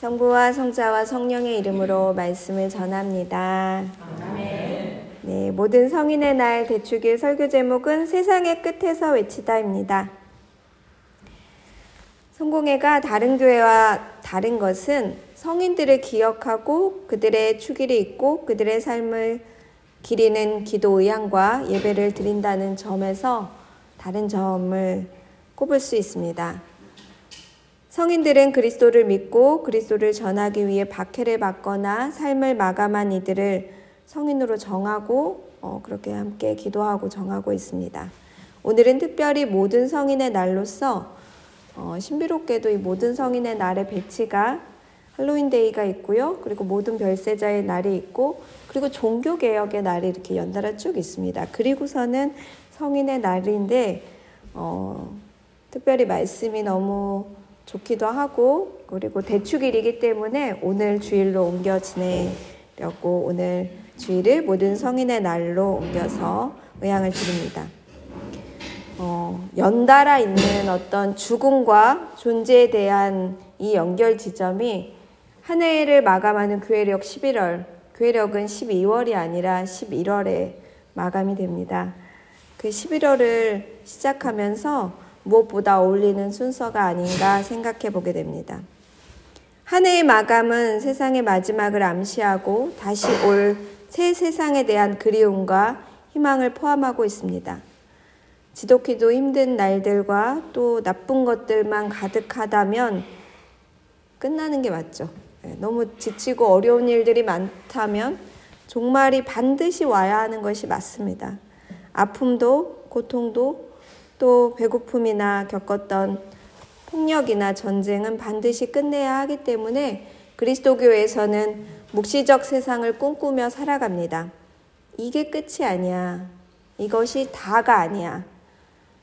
성부와 성자와 성령의 이름으로 말씀을 전합니다. 네, 모든 성인의 날 대축일 설교 제목은 세상의 끝에서 외치다입니다. 성공회가 다른 교회와 다른 것은 성인들을 기억하고 그들의 축일이 있고 그들의 삶을 기리는 기도 의향과 예배를 드린다는 점에서 다른 점을 꼽을 수 있습니다. 성인들은 그리스도를 믿고 그리스도를 전하기 위해 박해를 받거나 삶을 마감한 이들을 성인으로 정하고 어, 그렇게 함께 기도하고 정하고 있습니다. 오늘은 특별히 모든 성인의 날로서 어, 신비롭게도 이 모든 성인의 날의 배치가 할로윈데이가 있고요. 그리고 모든 별세자의 날이 있고 그리고 종교개혁의 날이 이렇게 연달아 쭉 있습니다. 그리고서는 성인의 날인데 어, 특별히 말씀이 너무 좋기도 하고 그리고 대축일이기 때문에 오늘 주일로 옮겨 지내려고 오늘 주일을 모든 성인의 날로 옮겨서 의향을 드립니다. 어, 연달아 있는 어떤 죽음과 존재에 대한 이 연결 지점이 한 해를 마감하는 교회력 11월, 교회력은 12월이 아니라 11월에 마감이 됩니다. 그 11월을 시작하면서 무엇보다 어울리는 순서가 아닌가 생각해 보게 됩니다. 한 해의 마감은 세상의 마지막을 암시하고 다시 올 새 세상에 대한 그리움과 희망을 포함하고 있습니다. 지독히도 힘든 날들과 또 나쁜 것들만 가득하다면 끝나는 게 맞죠. 네, 너무 지치고 어려운 일들이 많다면 종말이 반드시 와야 하는 것이 맞습니다. 아픔도 고통도 또 배고픔이나 겪었던 폭력이나 전쟁은 반드시 끝내야 하기 때문에 그리스도교에서는 묵시적 세상을 꿈꾸며 살아갑니다. 이게 끝이 아니야. 이것이 다가 아니야.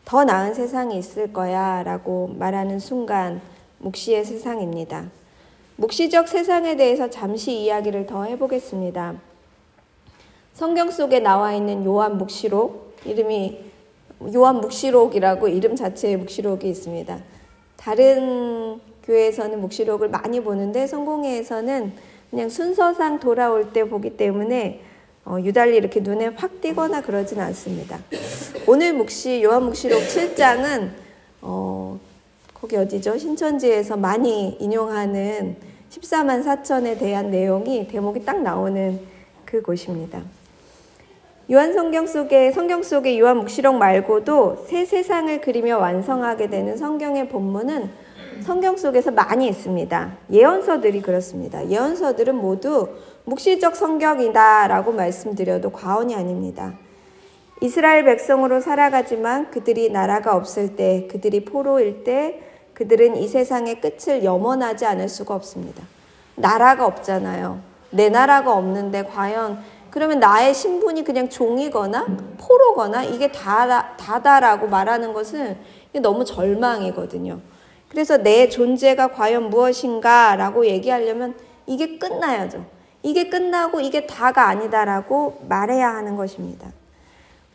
더 나은 세상이 있을 거야. 라고 말하는 순간, 묵시의 세상입니다. 묵시적 세상에 대해서 잠시 이야기를 더 해보겠습니다. 성경 속에 나와 있는 요한 묵시록, 이름이 요한 묵시록이라고 이름 자체의 묵시록이 있습니다. 다른 교회에서는 묵시록을 많이 보는데 성공회에서는 그냥 순서상 돌아올 때 보기 때문에 어, 유달리 이렇게 눈에 확 띄거나 그러진 않습니다. 오늘 묵시 요한 묵시록 7장은 어, 거기 어디죠? 신천지에서 많이 인용하는 14만 4천에 대한 내용이 대목이 딱 나오는 그곳입니다. 요한 성경 속에 성경 속의 요한 묵시록 말고도 새 세상을 그리며 완성하게 되는 성경의 본문은 성경 속에서 많이 있습니다. 예언서들이 그렇습니다. 예언서들은 모두 묵시적 성경이다라고 말씀드려도 과언이 아닙니다. 이스라엘 백성으로 살아가지만 그들이 나라가 없을 때, 그들이 포로일 때, 그들은 이 세상의 끝을 염원하지 않을 수가 없습니다. 나라가 없잖아요. 내 나라가 없는데 과연 그러면 나의 신분이 그냥 종이거나 포로거나 이게 다, 다다라고 말하는 것은 너무 절망이거든요. 그래서 내 존재가 과연 무엇인가 라고 얘기하려면 이게 끝나야죠. 이게 끝나고 이게 다가 아니다라고 말해야 하는 것입니다.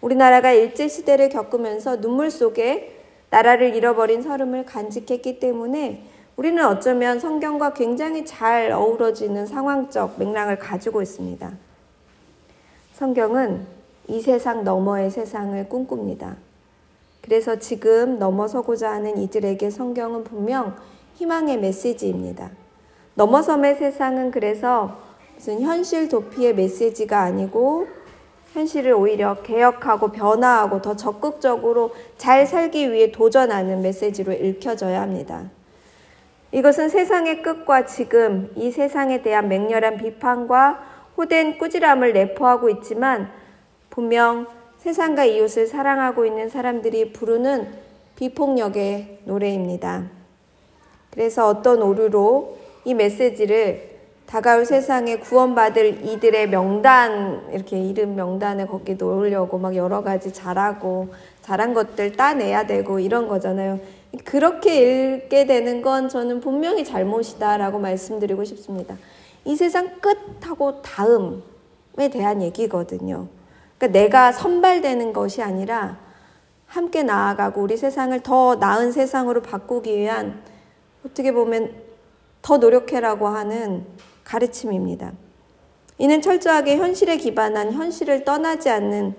우리나라가 일제시대를 겪으면서 눈물 속에 나라를 잃어버린 서름을 간직했기 때문에 우리는 어쩌면 성경과 굉장히 잘 어우러지는 상황적 맥락을 가지고 있습니다. 성경은 이 세상 너머의 세상을 꿈꿉니다. 그래서 지금 넘어서고자 하는 이들에게 성경은 분명 희망의 메시지입니다. 넘어섬의 세상은 그래서 무슨 현실 도피의 메시지가 아니고 현실을 오히려 개혁하고 변화하고 더 적극적으로 잘 살기 위해 도전하는 메시지로 읽혀져야 합니다. 이것은 세상의 끝과 지금 이 세상에 대한 맹렬한 비판과 호된 꾸지람을 내포하고 있지만 분명 세상과 이웃을 사랑하고 있는 사람들이 부르는 비폭력의 노래입니다. 그래서 어떤 오류로 이 메시지를 다가올 세상에 구원받을 이들의 명단, 이렇게 이름 명단에 거기 놓으려고 막 여러 가지 잘하고, 잘한 것들 따내야 되고 이런 거잖아요. 그렇게 읽게 되는 건 저는 분명히 잘못이다라고 말씀드리고 싶습니다. 이 세상 끝하고 다음에 대한 얘기거든요. 그러니까 내가 선발되는 것이 아니라 함께 나아가고 우리 세상을 더 나은 세상으로 바꾸기 위한 어떻게 보면 더 노력해라고 하는 가르침입니다. 이는 철저하게 현실에 기반한 현실을 떠나지 않는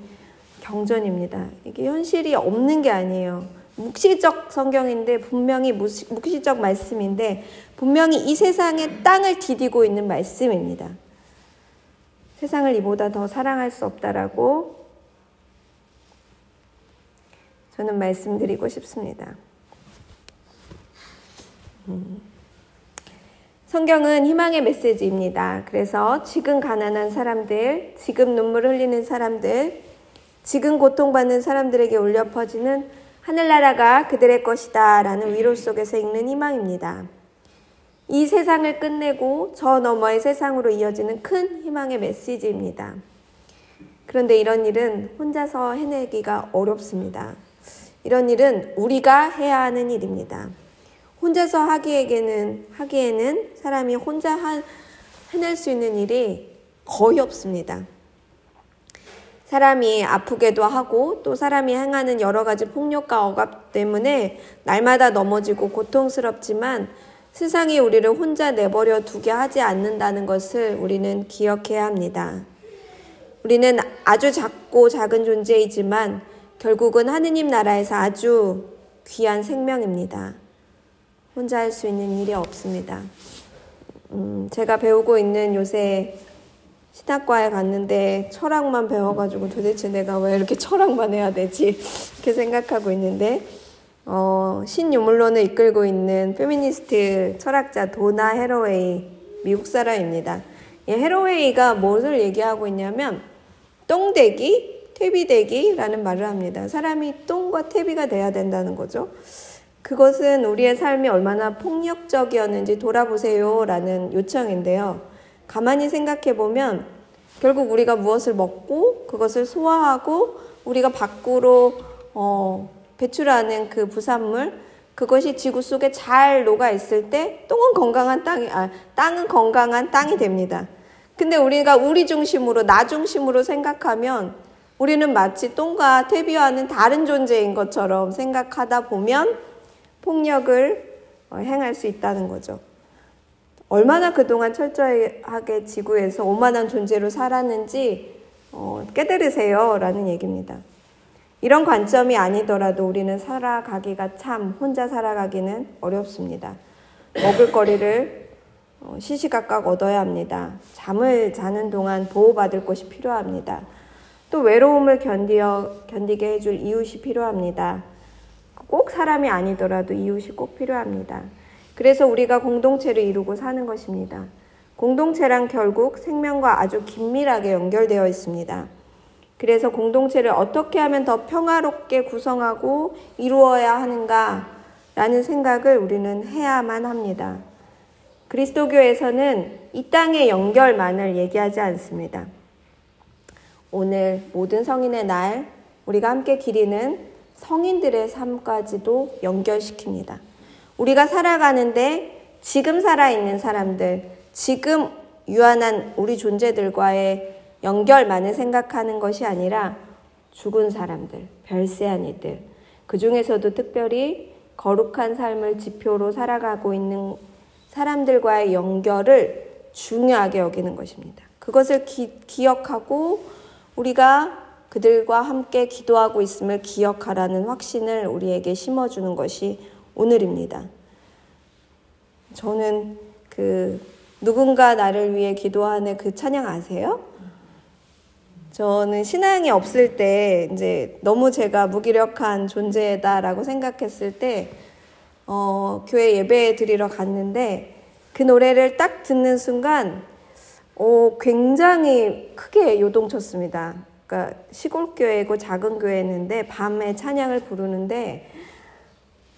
경전입니다. 이게 현실이 없는 게 아니에요. 묵시적 성경인데 분명히 묵시적 말씀인데 분명히 이 세상의 땅을 디디고 있는 말씀입니다. 세상을 이보다 더 사랑할 수 없다라고 저는 말씀드리고 싶습니다. 음. 성경은 희망의 메시지입니다. 그래서 지금 가난한 사람들, 지금 눈물 흘리는 사람들, 지금 고통받는 사람들에게 울려 퍼지는 하늘나라가 그들의 것이다 라는 위로 속에서 읽는 희망입니다. 이 세상을 끝내고 저 너머의 세상으로 이어지는 큰 희망의 메시지입니다. 그런데 이런 일은 혼자서 해내기가 어렵습니다. 이런 일은 우리가 해야 하는 일입니다. 혼자서 하기에는, 하기에는 사람이 혼자 한, 해낼 수 있는 일이 거의 없습니다. 사람이 아프게도 하고 또 사람이 행하는 여러 가지 폭력과 억압 때문에 날마다 넘어지고 고통스럽지만 세상이 우리를 혼자 내버려 두게 하지 않는다는 것을 우리는 기억해야 합니다. 우리는 아주 작고 작은 존재이지만 결국은 하느님 나라에서 아주 귀한 생명입니다. 혼자 할 수 있는 일이 없습니다. 음, 제가 배우고 있는 요새 신학과에 갔는데 철학만 배워가지고 도대체 내가 왜 이렇게 철학만 해야 되지? 이렇게 생각하고 있는데, 어, 신유물론을 이끌고 있는 페미니스트 철학자 도나 헤로웨이, 미국 사람입니다. 이 헤로웨이가 무엇을 얘기하고 있냐면, 똥대기, 퇴비대기라는 말을 합니다. 사람이 똥과 퇴비가 돼야 된다는 거죠. 그것은 우리의 삶이 얼마나 폭력적이었는지 돌아보세요 라는 요청인데요. 가만히 생각해 보면 결국 우리가 무엇을 먹고 그것을 소화하고 우리가 밖으로 어, 배출하는 그 부산물 그것이 지구 속에 잘 녹아 있을 때 똥은 건강한 땅이 아 땅은 건강한 땅이 됩니다. 근데 우리가 우리 중심으로 나 중심으로 생각하면 우리는 마치 똥과 퇴비와는 다른 존재인 것처럼 생각하다 보면 폭력을 어, 행할 수 있다는 거죠. 얼마나 그동안 철저하게 지구에서 오만한 존재로 살았는지 어, 깨달으세요. 라는 얘기입니다. 이런 관점이 아니더라도 우리는 살아가기가 참 혼자 살아가기는 어렵습니다. 먹을 거리를 어, 시시각각 얻어야 합니다. 잠을 자는 동안 보호받을 곳이 필요합니다. 또 외로움을 견디어, 견디게 해줄 이웃이 필요합니다. 꼭 사람이 아니더라도 이웃이 꼭 필요합니다. 그래서 우리가 공동체를 이루고 사는 것입니다. 공동체란 결국 생명과 아주 긴밀하게 연결되어 있습니다. 그래서 공동체를 어떻게 하면 더 평화롭게 구성하고 이루어야 하는가 라는 생각을 우리는 해야만 합니다. 그리스도교에서는 이 땅의 연결만을 얘기하지 않습니다. 오늘 모든 성인의 날 우리가 함께 기리는 성인들의 삶까지도 연결시킵니다. 우리가 살아가는데 지금 살아있는 사람들, 지금 유한한 우리 존재들과의 연결만을 생각하는 것이 아니라 죽은 사람들, 별세한 이들, 그 중에서도 특별히 거룩한 삶을 지표로 살아가고 있는 사람들과의 연결을 중요하게 여기는 것입니다. 그것을 기, 기억하고 우리가 그들과 함께 기도하고 있음을 기억하라는 확신을 우리에게 심어주는 것이 오늘입니다. 저는 그 누군가 나를 위해 기도하는 그 찬양 아세요? 저는 신앙이 없을 때 이제 너무 제가 무기력한 존재다라고 생각했을 때 어, 교회 예배 드리러 갔는데 그 노래를 딱 듣는 순간 어, 굉장히 크게 요동쳤습니다. 그러니까 시골 교회고 작은 교회였는데 밤에 찬양을 부르는데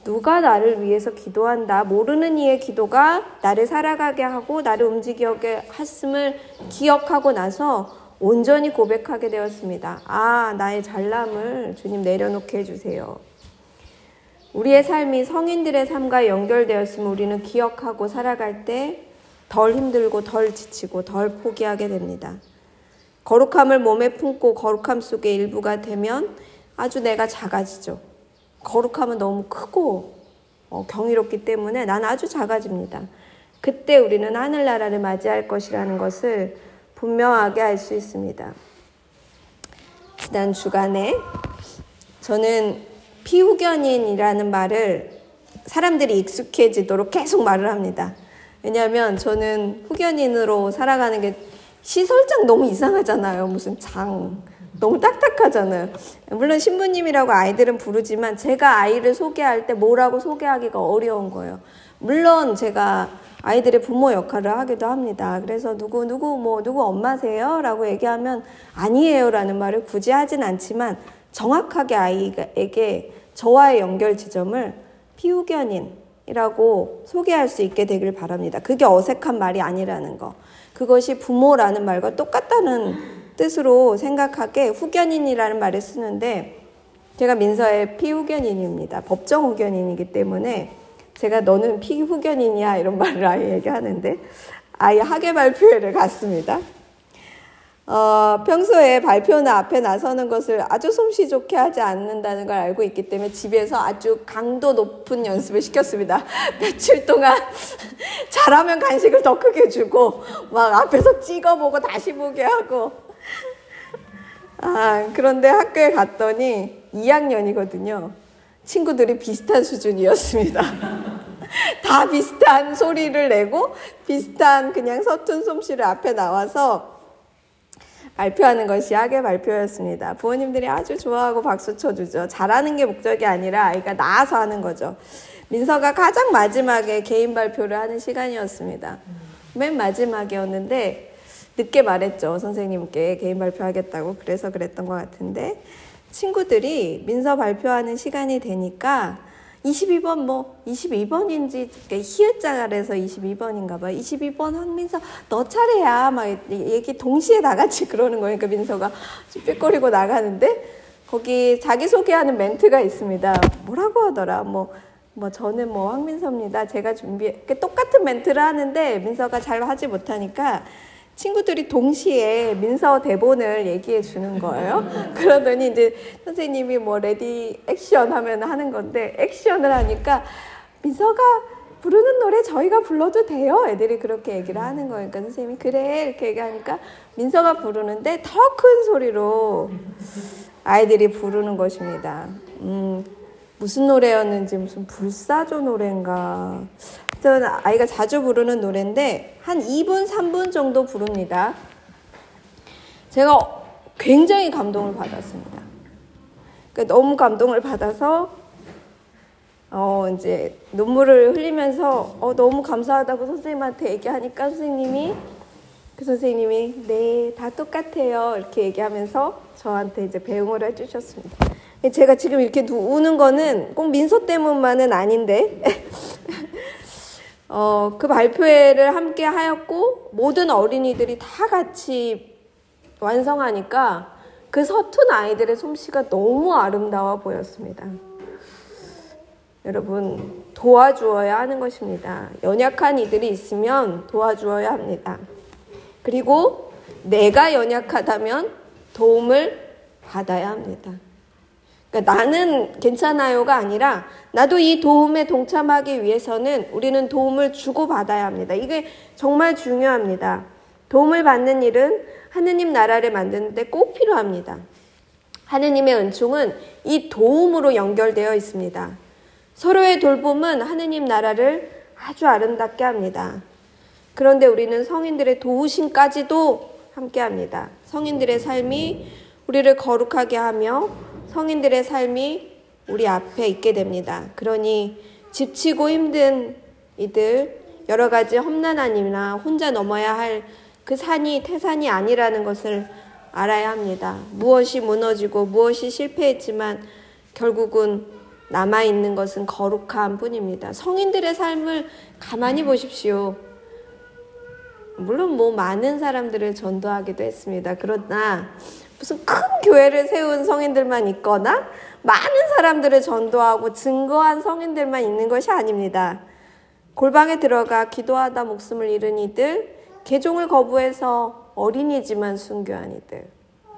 누가 나를 위해서 기도한다. 모르는 이의 기도가 나를 살아가게 하고 나를 움직이게 했음을 기억하고 나서 온전히 고백하게 되었습니다. 아, 나의 잘남을 주님 내려놓게 해주세요. 우리의 삶이 성인들의 삶과 연결되었으면 우리는 기억하고 살아갈 때 덜 힘들고 덜 지치고 덜 포기하게 됩니다. 거룩함을 몸에 품고 거룩함 속의 일부가 되면 아주 내가 작아지죠. 거룩함은 너무 크고 어, 경이롭기 때문에 나는 아주 작아집니다. 그때 우리는 하늘나라를 맞이할 것이라는 것을 분명하게 알 수 있습니다. 지난 주간에 저는 피후견인이라는 말을 사람들이 익숙해지도록 계속 말을 합니다. 왜냐하면 저는 후견인으로 살아가는 게 시설장 너무 이상하잖아요. 무슨 장. 너무 딱딱하잖아요. 물론 신부님이라고 아이들은 부르지만 제가 아이를 소개할 때 뭐라고 소개하기가 어려운 거예요. 물론 제가 아이들의 부모 역할을 하기도 합니다. 그래서 누구 누구 뭐 누구 엄마세요라고 얘기하면 아니에요라는 말을 굳이 하진 않지만 정확하게 아이에게 저와의 연결 지점을 피후견인이라고 소개할 수 있게 되길 바랍니다. 그게 어색한 말이 아니라는 거. 그것이 부모라는 말과 똑같다는 뜻으로 생각하게 후견인이라는 말을 쓰는데 제가 민서의 피후견인입니다. 법정 후견인이기 때문에 제가 너는 피후견인이야 이런 말을 아예 얘기하는데 아예 학예 발표회를 갔습니다. 어, 평소에 발표나 앞에 나서는 것을 아주 솜씨 좋게 하지 않는다는 걸 알고 있기 때문에 집에서 아주 강도 높은 연습을 시켰습니다. 며칠 동안 잘하면 간식을 더 크게 주고 막 앞에서 찍어보고 다시 보게 하고 아, 그런데 학교에 갔더니 2학년이거든요. 친구들이 비슷한 수준이었습니다. 다 비슷한 소리를 내고 비슷한 그냥 서툰 솜씨를 앞에 나와서 발표하는 것이 학의 발표였습니다. 부모님들이 아주 좋아하고 박수 쳐주죠. 잘하는 게 목적이 아니라 아이가 나아서 하는 거죠. 민서가 가장 마지막에 개인 발표를 하는 시간이었습니다. 맨 마지막이었는데 늦게 말했죠. 선생님께 개인 발표하겠다고. 그래서 그랬던 것 같은데 친구들이 민서 발표하는 시간이 되니까 22번 뭐 22번인지 히읗자가래서 22번인가 봐. 22번 황민서 너 차례야. 막 얘기 동시에 다 같이 그러는 거니까 민서가 삐거리고 나가는데 거기 자기 소개하는 멘트가 있습니다. 뭐라고 하더라. 뭐뭐 뭐 저는 뭐 황민서입니다. 제가 준비 똑같은 멘트를 하는데 민서가 잘 하지 못하니까 친구들이 동시에 민서 대본을 얘기해 주는 거예요. 그러더니 이제 선생님이 뭐 ready action 하면 하는 건데 action을 하니까 민서가 부르는 노래 저희가 불러도 돼요. 애들이 그렇게 얘기를 하는 거니까 그러니까 선생님이 그래 이렇게 얘기하니까 민서가 부르는데 더 큰 소리로 아이들이 부르는 것입니다. 음, 무슨 노래였는지 무슨 불사조 노래인가 아이가 자주 부르는 노래인데 한 2분, 3분 정도 부릅니다. 제가 굉장히 감동을 받았습니다. 그러니까 너무 감동을 받아서 어 이제 눈물을 흘리면서 어 너무 감사하다고 선생님한테 얘기하니까 선생님이 그 선생님이 네 다 똑같아요 이렇게 얘기하면서 저한테 이제 배웅을 해주셨습니다. 제가 지금 이렇게 우는 거는 꼭 민서 때문만은 아닌데 어, 그 발표회를 함께 하였고 모든 어린이들이 다 같이 완성하니까 그 서툰 아이들의 솜씨가 너무 아름다워 보였습니다. 여러분 도와주어야 하는 것입니다. 연약한 이들이 있으면 도와주어야 합니다. 그리고 내가 연약하다면 도움을 받아야 합니다. 그러니까 나는 괜찮아요가 아니라 나도 이 도움에 동참하기 위해서는 우리는 도움을 주고받아야 합니다. 이게 정말 중요합니다. 도움을 받는 일은 하느님 나라를 만드는데 꼭 필요합니다. 하느님의 은총은 이 도움으로 연결되어 있습니다. 서로의 돌봄은 하느님 나라를 아주 아름답게 합니다. 그런데 우리는 성인들의 도우심까지도 함께 합니다. 성인들의 삶이 우리를 거룩하게 하며 성인들의 삶이 우리 앞에 있게 됩니다. 그러니 지치고 힘든 이들 여러 가지 험난한 일이나 혼자 넘어야 할 그 산이 태산이 아니라는 것을 알아야 합니다. 무엇이 무너지고 무엇이 실패했지만 결국은 남아있는 것은 거룩함 뿐입니다. 성인들의 삶을 가만히 보십시오. 물론 뭐 많은 사람들을 전도하기도 했습니다. 그러나 무슨 큰 교회를 세운 성인들만 있거나 많은 사람들을 전도하고 증거한 성인들만 있는 것이 아닙니다. 골방에 들어가 기도하다 목숨을 잃은 이들, 개종을 거부해서 어린이지만 순교한 이들.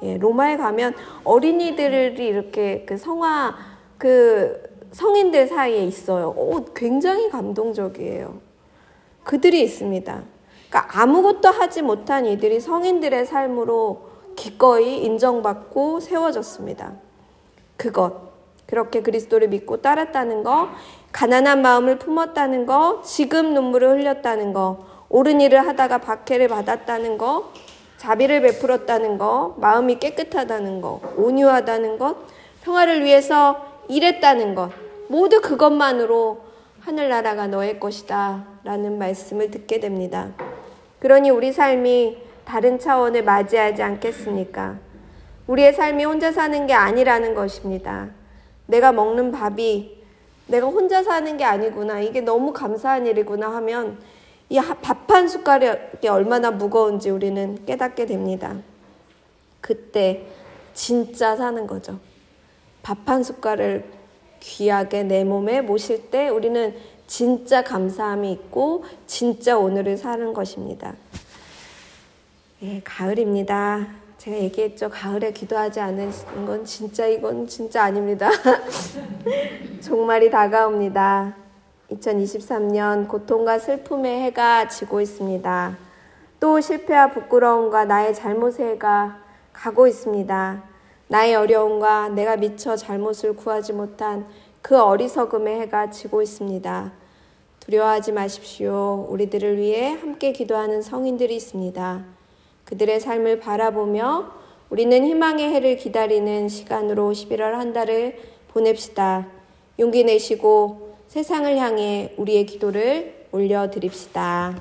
예, 로마에 가면 어린이들이 이렇게 그 성화, 그 성인들 사이에 있어요. 오, 굉장히 감동적이에요. 그들이 있습니다. 그러니까 아무것도 하지 못한 이들이 성인들의 삶으로 기꺼이 인정받고 세워졌습니다. 그것. 그렇게 그리스도를 믿고 따랐다는 거, 가난한 마음을 품었다는 거, 지금 눈물을 흘렸다는 거, 옳은 일을 하다가 박해를 받았다는 거, 자비를 베풀었다는 거, 마음이 깨끗하다는 거, 온유하다는 것, 평화를 위해서 일했다는 것, 모두 그것만으로 하늘나라가 너의 것이다. 라는 말씀을 듣게 됩니다. 그러니 우리 삶이 다른 차원을 맞이하지 않겠습니까? 우리의 삶이 혼자 사는 게 아니라는 것입니다. 내가 먹는 밥이 내가 혼자 사는 게 아니구나. 이게 너무 감사한 일이구나 하면 이 밥 한 숟가락이 얼마나 무거운지 우리는 깨닫게 됩니다. 그때 진짜 사는 거죠. 밥 한 숟가락을 귀하게 내 몸에 모실 때 우리는 진짜 감사함이 있고 진짜 오늘을 사는 것입니다. 예, 가을입니다. 제가 얘기했죠. 가을에 기도하지 않은 건 진짜 이건 진짜 아닙니다. 종말이 다가옵니다. 2023년 고통과 슬픔의 해가 지고 있습니다. 또 실패와 부끄러움과 나의 잘못의 해가 가고 있습니다. 나의 어려움과 내가 미처 잘못을 구하지 못한 그 어리석음의 해가 지고 있습니다. 두려워하지 마십시오. 우리들을 위해 함께 기도하는 성인들이 있습니다. 그들의 삶을 바라보며 우리는 희망의 해를 기다리는 시간으로 11월 한 달을 보냅시다. 용기 내시고 세상을 향해 우리의 기도를 올려드립시다.